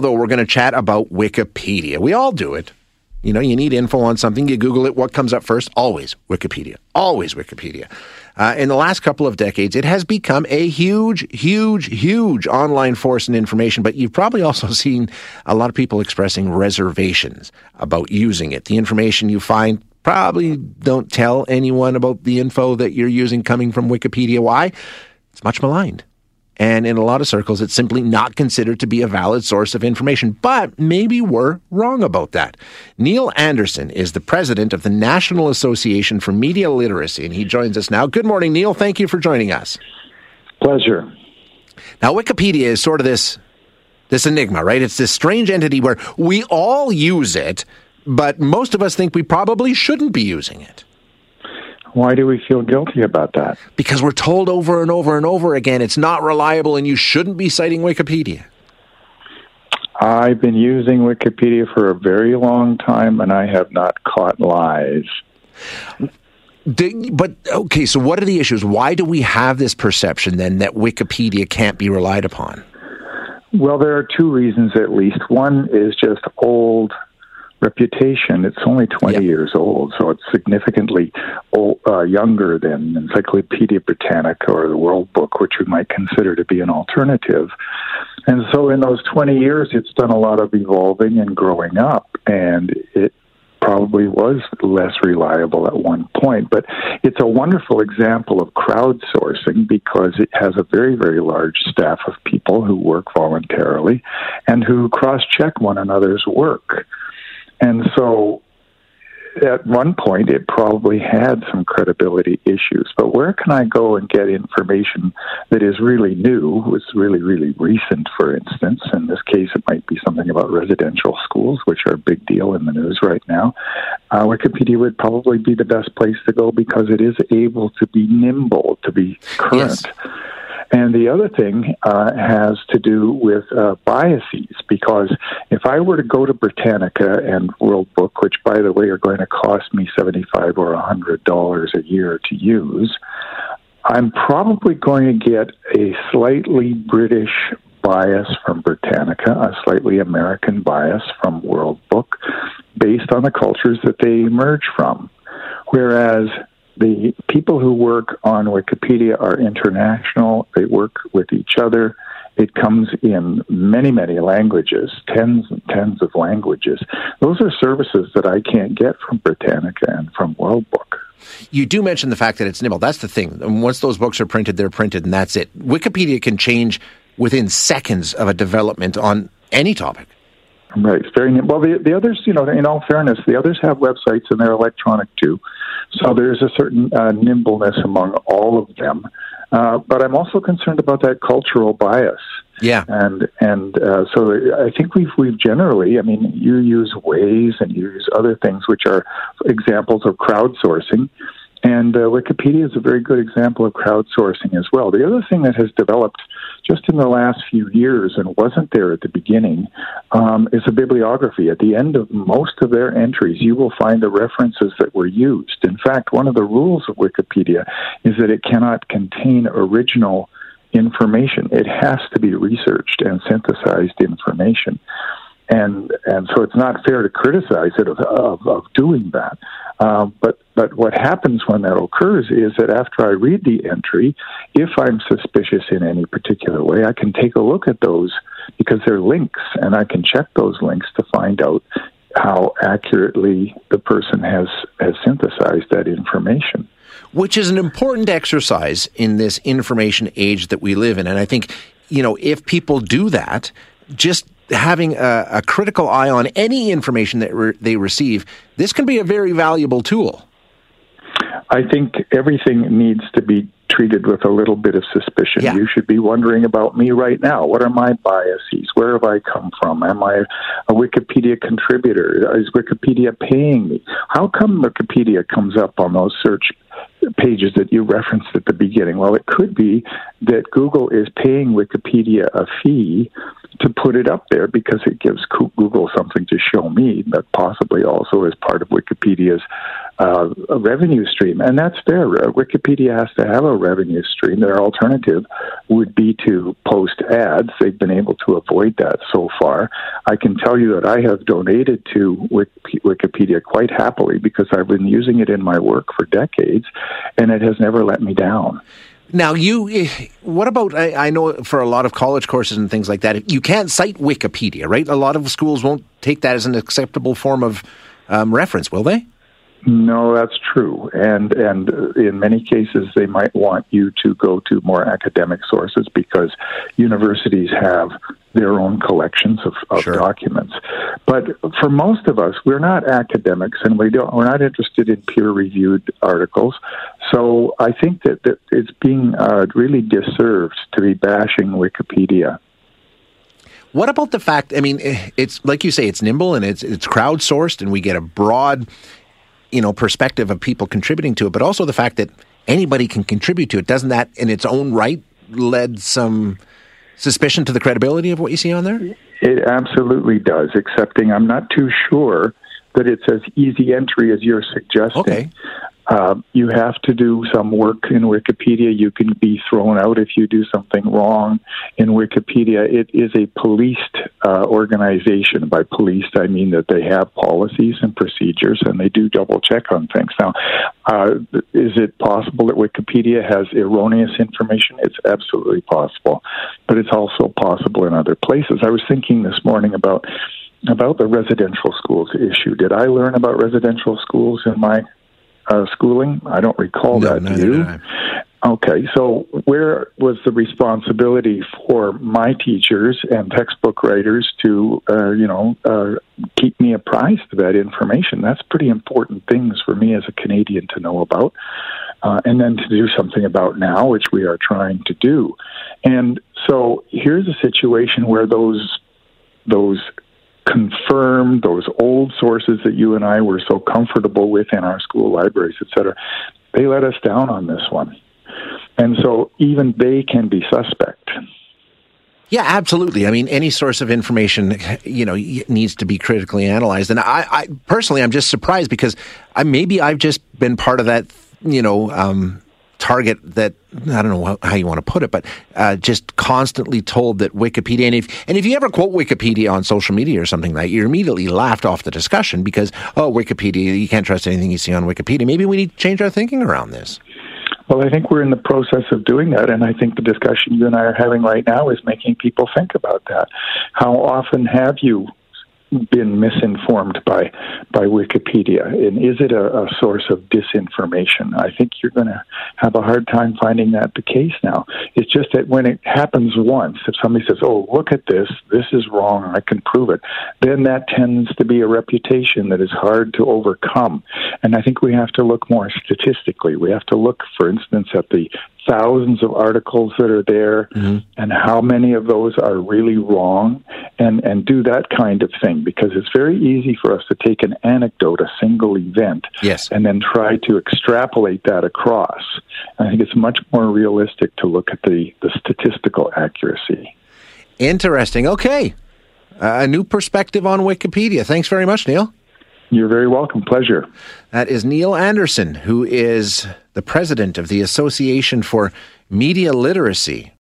now, though, we're going to chat about Wikipedia. We all do it. You know, you need info on something, you Google it. What comes up first? Always Wikipedia. Always Wikipedia. Uh, in the last couple of decades, it has become a huge, huge, huge online force in information, but you've probably also seen a lot of people expressing reservations about using it. The information you find probably don't tell anyone about the info that you're using coming from Wikipedia. Why? It's much maligned. And in a lot of circles, it's simply not considered to be a valid source of information. But maybe we're wrong about that. Neil Anderson is the president of the National Association for Media Literacy, and he joins us now. Good morning, Neil. Thank you for joining us. Pleasure. Now, Wikipedia is sort of this this enigma, right? It's this strange entity where we all use it, but most of us think we probably shouldn't be using it. Why do we feel guilty about that? Because we're told over and over and over again it's not reliable and you shouldn't be citing Wikipedia. I've been using Wikipedia for a very long time and I have not caught lies. but okay, so what are the issues? Why do we have this perception then that Wikipedia can't be relied upon? Well, there are two reasons at least. One is just old reputation. It's only 20 yep. years old, so it's significantly old, uh, younger than Encyclopedia Britannica or the World Book, which we might consider to be an alternative. And so, in those 20 years, it's done a lot of evolving and growing up, and it probably was less reliable at one point. But it's a wonderful example of crowdsourcing because it has a very, very large staff of people who work voluntarily and who cross check one another's work. And so at one point it probably had some credibility issues. But where can I go and get information that is really new, was really, really recent, for instance? In this case, it might be something about residential schools, which are a big deal in the news right now. Uh, Wikipedia would probably be the best place to go because it is able to be nimble, to be current. Yes. And the other thing uh, has to do with uh, biases, because if I were to go to Britannica and World Book, which, by the way, are going to cost me seventy-five or a hundred dollars a year to use, I'm probably going to get a slightly British bias from Britannica, a slightly American bias from World Book, based on the cultures that they emerge from. Whereas the people who work on Wikipedia are international. They work with each other. It comes in many, many languages, tens and tens of languages. Those are services that I can't get from Britannica and from World Book. You do mention the fact that it's nimble. That's the thing. once those books are printed, they're printed, and that's it. Wikipedia can change within seconds of a development on any topic. Right. It's very well. The, the others, you know, in all fairness, the others have websites and they're electronic too. So there's a certain uh, nimbleness among all of them. Uh, but I'm also concerned about that cultural bias. Yeah, and and uh, so I think we've we've generally, I mean, you use Waze and you use other things which are examples of crowdsourcing, and uh, Wikipedia is a very good example of crowdsourcing as well. The other thing that has developed just in the last few years and wasn't there at the beginning um, is a bibliography. At the end of most of their entries, you will find the references that were used. In fact, one of the rules of Wikipedia is that it cannot contain original information. It has to be researched and synthesized information and and so it's not fair to criticize it of of, of doing that. Um, but but what happens when that occurs is that after I read the entry, if I'm suspicious in any particular way, I can take a look at those because they're links, and I can check those links to find out how accurately the person has has synthesized that information which is an important exercise in this information age that we live in and i think you know if people do that just having a, a critical eye on any information that re- they receive, this can be a very valuable tool. I think everything needs to be treated with a little bit of suspicion. Yeah. You should be wondering about me right now. What are my biases? Where have I come from? Am I a Wikipedia contributor? Is Wikipedia paying me? How come Wikipedia comes up on those search pages that you referenced at the beginning? Well, it could be that Google is paying Wikipedia a fee to put it up there because it gives Google something to show me that possibly also is part of Wikipedia's uh, a revenue stream, and that's fair. Wikipedia has to have a revenue stream. Their alternative would be to post ads. They've been able to avoid that so far. I can tell you that I have donated to Wikipedia quite happily because I've been using it in my work for decades, and it has never let me down. Now, you, what about? I, I, know for a lot of college courses and things like that, you can't cite Wikipedia, right? A lot of schools won't take that as an acceptable form of um, reference, will they? No, that's true, and and in many cases they might want you to go to more academic sources because universities have their own collections of, of sure. documents. But for most of us, we're not academics, and we don't we're not interested in peer reviewed articles. So I think that, that it's being uh, really disserved to be bashing Wikipedia. What about the fact? I mean, it's like you say, it's nimble and it's it's crowdsourced, and we get a broad, you know, perspective of people contributing to it. But also the fact that anybody can contribute to it. Doesn't that, in its own right, led some suspicion to the credibility of what you see on there? It absolutely does. Excepting, I'm not too sure that it's as easy entry as you're suggesting. Okay. Uh, you have to do some work in Wikipedia. You can be thrown out if you do something wrong in Wikipedia. It is a policed uh, organization. By policed, I mean that they have policies and procedures and they do double check on things. Now, uh, is it possible that Wikipedia has erroneous information? It's absolutely possible, but it's also possible in other places. I was thinking this morning about about the residential schools issue. Did I learn about residential schools in my uh, schooling? I don't recall no, that. Do you? Okay, so where was the responsibility for my teachers and textbook writers to, uh, you know, uh, keep me apprised of that information? That's pretty important things for me as a Canadian to know about, uh, and then to do something about now, which we are trying to do. And so here's a situation where those those confirm those old sources that you and I were so comfortable with in our school libraries, et cetera. They let us down on this one. And so even they can be suspect. Yeah, absolutely. I mean, any source of information, you know, needs to be critically analyzed. And I, I personally, I'm just surprised because I, maybe I've just been part of that, you know, um, target that I don't know how you want to put it, but uh, just constantly told that Wikipedia and if and if you ever quote Wikipedia on social media or something like, that, you're immediately laughed off the discussion because oh Wikipedia, you can't trust anything you see on Wikipedia. Maybe we need to change our thinking around this. Well, I think we're in the process of doing that, and I think the discussion you and I are having right now is making people think about that. How often have you been misinformed by by Wikipedia, and is it a, a source of disinformation? I think you're going to have a hard time finding that the case now. It's just that when it happens once, if somebody says, "Oh, look at this, this is wrong, I can prove it," then that tends to be a reputation that is hard to overcome. And I think we have to look more statistically. We have to look, for instance, at the thousands of articles that are there mm-hmm. and how many of those are really wrong and and do that kind of thing because it's very easy for us to take an anecdote a single event yes. and then try to extrapolate that across. I think it's much more realistic to look at the the statistical accuracy. Interesting. Okay. Uh, a new perspective on wikipedia. Thanks very much neil you're very welcome. Pleasure. That is Neil Anderson, who is the president of the Association for Media Literacy.